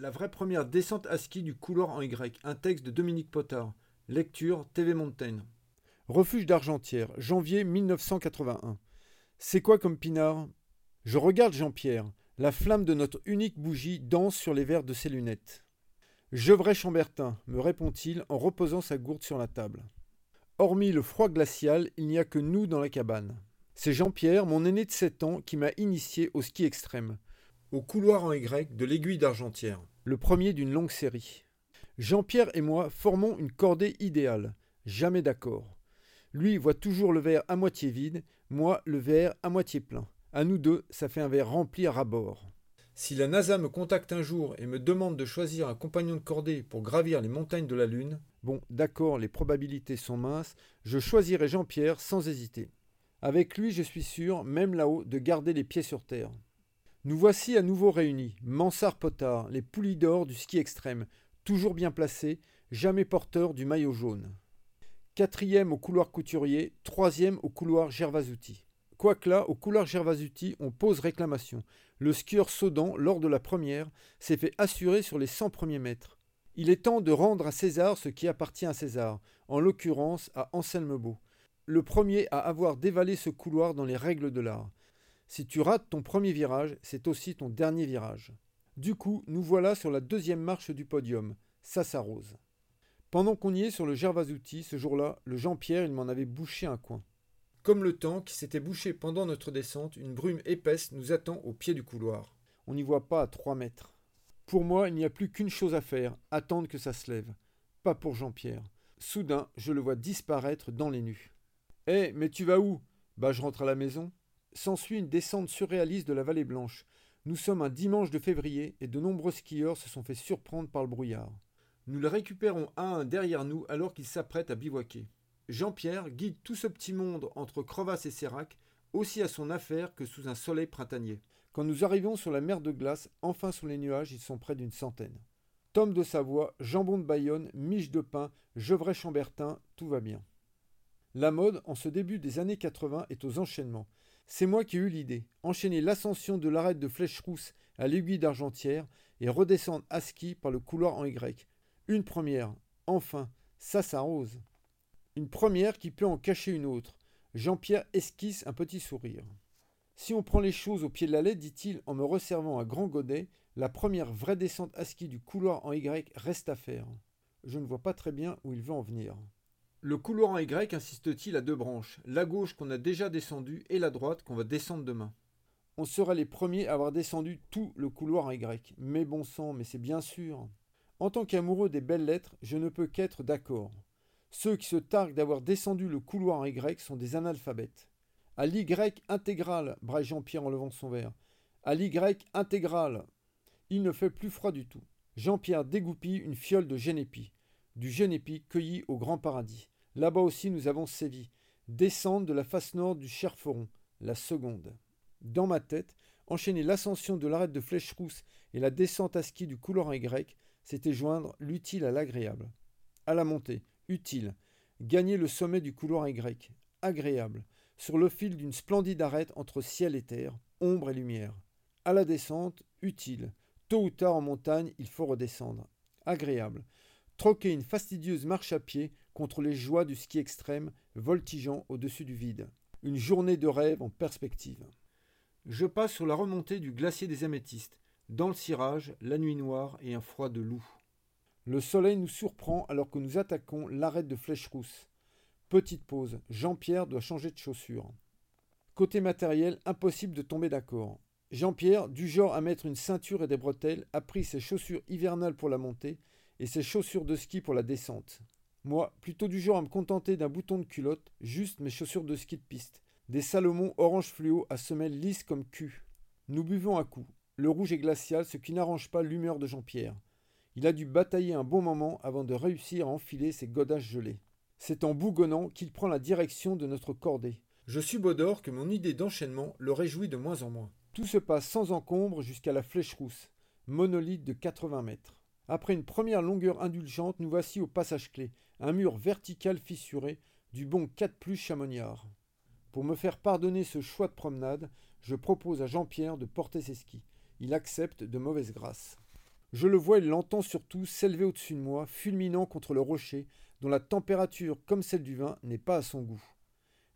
La vraie première descente à ski du couloir en Y, un texte de Dominique Potard. Lecture TV Montaigne. Refuge d'Argentière, janvier 1981. C'est quoi comme pinard? Je regarde Jean-Pierre. La flamme de notre unique bougie danse sur les verres de ses lunettes. Je vrai Chambertin, me répond-il en reposant sa gourde sur la table. Hormis le froid glacial, il n'y a que nous dans la cabane. C'est Jean-Pierre, mon aîné de 7 ans, qui m'a initié au ski extrême, au couloir en Y de l'aiguille d'Argentière, le premier d'une longue série. Jean-Pierre et moi formons une cordée idéale, jamais d'accord. Lui voit toujours le verre à moitié vide, moi le verre à moitié plein. À nous deux, ça fait un verre rempli à ras-bord. Si la NASA me contacte un jour et me demande de choisir un compagnon de cordée pour gravir les montagnes de la Lune, bon, d'accord, les probabilités sont minces, je choisirai Jean-Pierre sans hésiter. Avec lui, je suis sûr, même là-haut, de garder les pieds sur terre. Nous voici à nouveau réunis, Mansart Potard, les poulies d'or du ski extrême, toujours bien placés, jamais porteurs du maillot jaune. Quatrième au couloir couturier, troisième au couloir Gervasuti. Quoique là, au couloir Gervasuti, on pose réclamation. Le skieur Saudan, lors de la première, s'est fait assurer sur les 100 premiers mètres. Il est temps de rendre à César ce qui appartient à César, en l'occurrence à Anselme Beau, le premier à avoir dévalé ce couloir dans les règles de l'art. Si tu rates ton premier virage, c'est aussi ton dernier virage. Du coup, nous voilà sur la deuxième marche du podium. Ça s'arrose. Pendant qu'on y est sur le Gervasuti, ce jour-là, le Jean-Pierre, il m'en avait bouché un coin. Comme le temps qui s'était bouché pendant notre descente, une brume épaisse nous attend au pied du couloir. On n'y voit pas à trois mètres. Pour moi, il n'y a plus qu'une chose à faire, attendre que ça se lève. Pas pour Jean-Pierre. Soudain, je le vois disparaître dans les nues. Hé, mais tu vas où? Bah, je rentre à la maison. S'ensuit une descente surréaliste de la vallée blanche. Nous sommes un dimanche de février et de nombreux skieurs se sont fait surprendre par le brouillard. Nous le récupérons à un derrière nous alors qu'il s'apprête à bivouaquer. Jean-Pierre guide tout ce petit monde entre Crevasses et Sérac, aussi à son affaire que sous un soleil printanier. Quand nous arrivons sur la mer de glace, enfin sur les nuages, ils sont près d'une centaine. Tom de Savoie, jambon de Bayonne, miche de pain, Gevrey Chambertin, tout va bien. La mode, en ce début des années 80, est aux enchaînements. C'est moi qui ai eu l'idée. Enchaîner l'ascension de l'arête de Flèche Rousse à l'aiguille d'Argentière et redescendre à ski par le couloir en Y. Une première. Enfin, ça s'arrose. Une première qui peut en cacher une autre. Jean-Pierre esquisse un petit sourire. Si on prend les choses au pied de la lettre, dit-il en me resservant un grand godet, la première vraie descente à ski du couloir en Y reste à faire. Je ne vois pas très bien où il veut en venir. Le couloir Y insiste-t-il à deux branches, la gauche qu'on a déjà descendue et la droite qu'on va descendre demain. On sera les premiers à avoir descendu tout le couloir Y. Mais bon sang, mais c'est bien sûr. En tant qu'amoureux des belles lettres, je ne peux qu'être d'accord. Ceux qui se targuent d'avoir descendu le couloir Y sont des analphabètes. À l'Y intégrale, braille Jean-Pierre en levant son verre. À l'Y intégrale. Il ne fait plus froid du tout. Jean-Pierre dégoupille une fiole de génépi du génépi cueilli au grand paradis. Là-bas aussi nous avons sévi. Descendre de la face nord du Cherferon, la seconde. Dans ma tête, enchaîner l'ascension de l'arête de Flèche Rousse et la descente à ski du couloir Y, c'était joindre l'utile à l'agréable. À la montée, utile. Gagner le sommet du couloir Y, agréable. Sur le fil d'une splendide arête entre ciel et terre, ombre et lumière. À la descente, utile. Tôt ou tard en montagne, il faut redescendre. Agréable troquer une fastidieuse marche à pied contre les joies du ski extrême voltigeant au-dessus du vide. Une journée de rêve en perspective. Je passe sur la remontée du glacier des Améthystes, dans le cirage, la nuit noire et un froid de loup. Le soleil nous surprend alors que nous attaquons l'arête de Flèche Rousse. Petite pause, Jean-Pierre doit changer de chaussures. Côté matériel, impossible de tomber d'accord. Jean-Pierre, du genre à mettre une ceinture et des bretelles, a pris ses chaussures hivernales pour la montée et ses chaussures de ski pour la descente. Moi, plutôt du genre à me contenter d'un bouton de culotte, juste mes chaussures de ski de piste. Des Salomon orange fluo à semelle lisse comme cul. Nous buvons à coups. Le rouge est glacial, ce qui n'arrange pas l'humeur de Jean-Pierre. Il a dû batailler un bon moment avant de réussir à enfiler ses godasses gelées. C'est en bougonnant qu'il prend la direction de notre cordée. Je subodore que mon idée d'enchaînement le réjouit de moins en moins. Tout se passe sans encombre jusqu'à la flèche rousse, monolithe de 80 mètres. Après une première longueur indulgente, nous voici au passage clé, un mur vertical fissuré, du bon 4 plus chamonniard. Pour me faire pardonner ce choix de promenade, je propose à Jean-Pierre de porter ses skis. Il accepte de mauvaise grâce. Je le vois et l'entends surtout s'élever au-dessus de moi, fulminant contre le rocher, dont la température, comme celle du vin, n'est pas à son goût.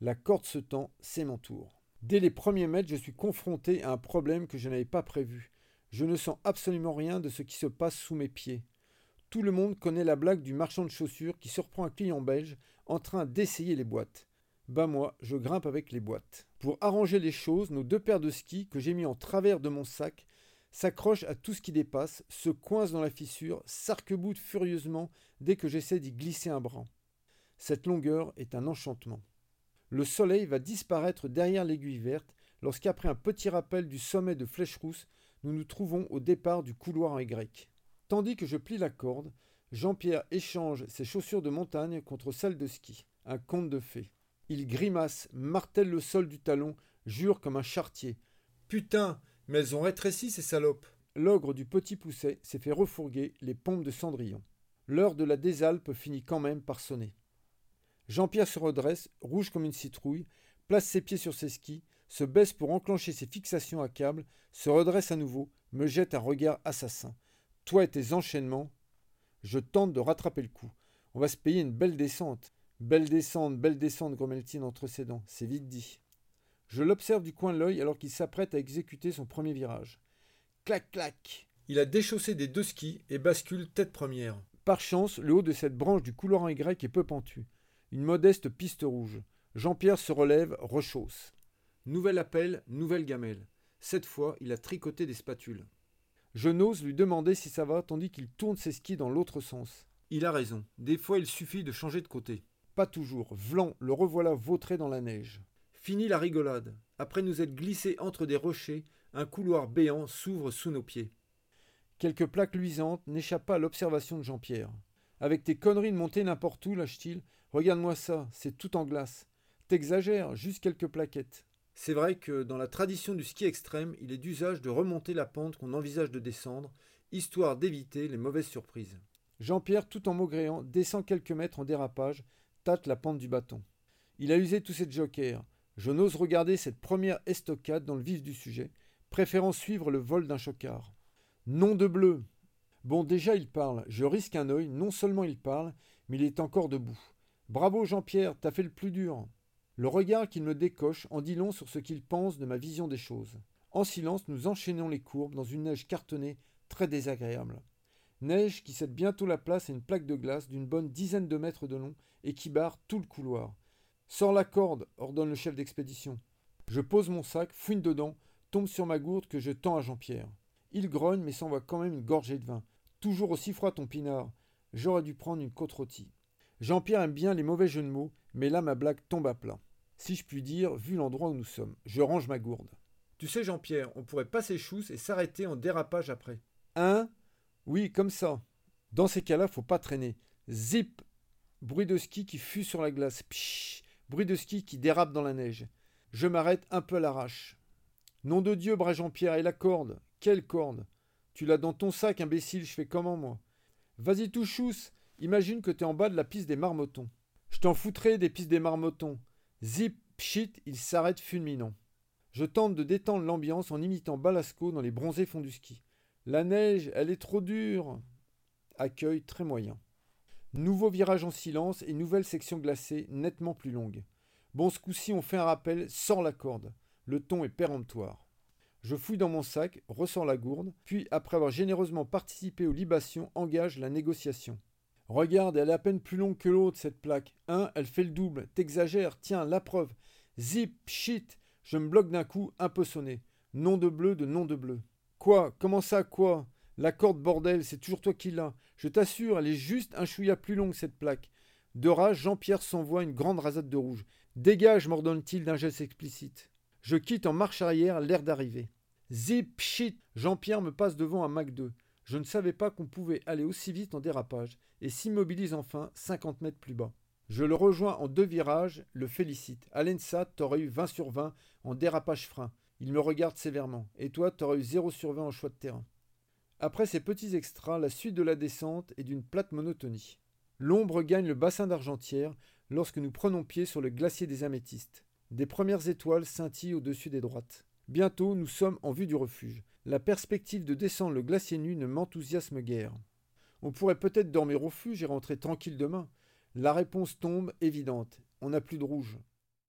La corde se tend, c'est mon tour. Dès les premiers mètres, je suis confronté à un problème que je n'avais pas prévu. Je ne sens absolument rien de ce qui se passe sous mes pieds. Tout le monde connaît la blague du marchand de chaussures qui surprend un client belge en train d'essayer les boîtes. Bah moi, je grimpe avec les boîtes. Pour arranger les choses, nos deux paires de skis que j'ai mis en travers de mon sac s'accrochent à tout ce qui dépasse, se coincent dans la fissure, s'arc-boutent furieusement dès que j'essaie d'y glisser un bras. Cette longueur est un enchantement. Le soleil va disparaître derrière l'aiguille verte lorsqu'après un petit rappel du sommet de Flèche Rousse, nous nous trouvons au départ du couloir en Y. Tandis que je plie la corde, Jean-Pierre échange ses chaussures de montagne contre celles de ski. Un conte de fées. Il grimace, martèle le sol du talon, jure comme un chartier. Putain, mais elles ont rétréci ces salopes. L'ogre du petit pousset s'est fait refourguer les pompes de Cendrillon. L'heure de la désalpe finit quand même par sonner. Jean-Pierre se redresse, rouge comme une citrouille, place ses pieds sur ses skis, se baisse pour enclencher ses fixations à câble, se redresse à nouveau, me jette un regard assassin. Toi et tes enchaînements. Je tente de rattraper le coup. On va se payer une belle descente. Belle descente, belle descente, grommelle-t-il entre ses dents. C'est vite dit. Je l'observe du coin de l'œil alors qu'il s'apprête à exécuter son premier virage. Clac, clac. Il a déchaussé des deux skis et bascule tête première. Par chance, le haut de cette branche du couloir en Y est peu pentu. Une modeste piste rouge. Jean-Pierre se relève, rechausse. Nouvel appel, nouvelle gamelle. Cette fois, il a tricoté des spatules. Je n'ose lui demander si ça va tandis qu'il tourne ses skis dans l'autre sens. Il a raison. Des fois, il suffit de changer de côté. Pas toujours. Vlan, le revoilà vautré dans la neige. Fini la rigolade. Après nous être glissés entre des rochers, un couloir béant s'ouvre sous nos pieds. Quelques plaques luisantes n'échappent pas à l'observation de Jean-Pierre. Avec tes conneries de monter n'importe où, lâche-t-il, regarde-moi ça, c'est tout en glace. T'exagères, juste quelques plaquettes. C'est vrai que dans la tradition du ski extrême, il est d'usage de remonter la pente qu'on envisage de descendre, histoire d'éviter les mauvaises surprises. Jean-Pierre, tout en maugréant, descend quelques mètres en dérapage, tâte la pente du bâton. Il a usé tous ses jokers. Je n'ose regarder cette première estocade dans le vif du sujet, préférant suivre le vol d'un chocard. Nom de bleu Bon, déjà il parle. Je risque un œil. Non seulement il parle, mais il est encore debout. Bravo Jean-Pierre, t'as fait le plus dur. Le regard qu'il me décoche en dit long sur ce qu'il pense de ma vision des choses. En silence, nous enchaînons les courbes dans une neige cartonnée très désagréable. Neige qui cède bientôt la place à une plaque de glace d'une bonne dizaine de mètres de long et qui barre tout le couloir. Sors la corde, ordonne le chef d'expédition. Je pose mon sac, fouine dedans, tombe sur ma gourde que je tends à Jean-Pierre. Il grogne mais s'envoie quand même une gorgée de vin. Toujours aussi froid ton pinard. J'aurais dû prendre une côte rôtie. Jean-Pierre aime bien les mauvais jeux de mots, mais là ma blague tombe à plat si je puis dire, vu l'endroit où nous sommes. Je range ma gourde. Tu sais, Jean-Pierre, on pourrait passer chousse et s'arrêter en dérapage après. Hein Oui, comme ça. Dans ces cas-là, faut pas traîner. Zip Bruit de ski qui fuse sur la glace. Pshh Bruit de ski qui dérape dans la neige. Je m'arrête un peu à l'arrache. Nom de Dieu, bras Jean-Pierre, et la corde Quelle corde? Tu l'as dans ton sac, imbécile, je fais comment, moi? Vas-y, tout chousse Imagine que t'es en bas de la piste des marmotons. Je t'en foutrais des pistes des marmotons. Zip, pchit, il s'arrête fulminant. Je tente de détendre l'ambiance en imitant Balasco dans les bronzés fonds du ski. La neige, elle est trop dure. Accueil très moyen. Nouveau virage en silence et nouvelle section glacée, nettement plus longue. Bon, ce coup-ci, on fait un rappel, sort la corde. Le ton est péremptoire. Je fouille dans mon sac, ressors la gourde, puis, après avoir généreusement participé aux libations, engage la négociation. Regarde, elle est à peine plus longue que l'autre, cette plaque. Hein, elle fait le double. T'exagères, tiens, la preuve. Zip, shit. Je me bloque d'un coup, un peu sonné. Nom de bleu de nom de bleu. Quoi? Comment ça, quoi? La corde, bordel, c'est toujours toi qui l'as. Je t'assure, elle est juste un chouïa plus longue, cette plaque. De rage, Jean-Pierre s'envoie une grande rasade de rouge. Dégage, m'ordonne-t-il d'un geste explicite. Je quitte en marche arrière l'air d'arriver. Zip, shit Jean-Pierre me passe devant un Mac 2. Je ne savais pas qu'on pouvait aller aussi vite en dérapage et s'immobilise enfin 50 mètres plus bas. Je le rejoins en deux virages, le félicite. Alensa, t'aurais eu 20 sur 20 en dérapage frein. Il me regarde sévèrement. Et toi, t'aurais eu 0 sur 20 en choix de terrain. Après ces petits extras, la suite de la descente est d'une plate monotonie. L'ombre gagne le bassin d'Argentière lorsque nous prenons pied sur le glacier des Améthystes. Des premières étoiles scintillent au-dessus des droites. Bientôt, nous sommes en vue du refuge. La perspective de descendre le glacier nu ne m'enthousiasme guère. On pourrait peut-être dormir au refuge et rentrer tranquille demain. La réponse tombe évidente. On n'a plus de rouge.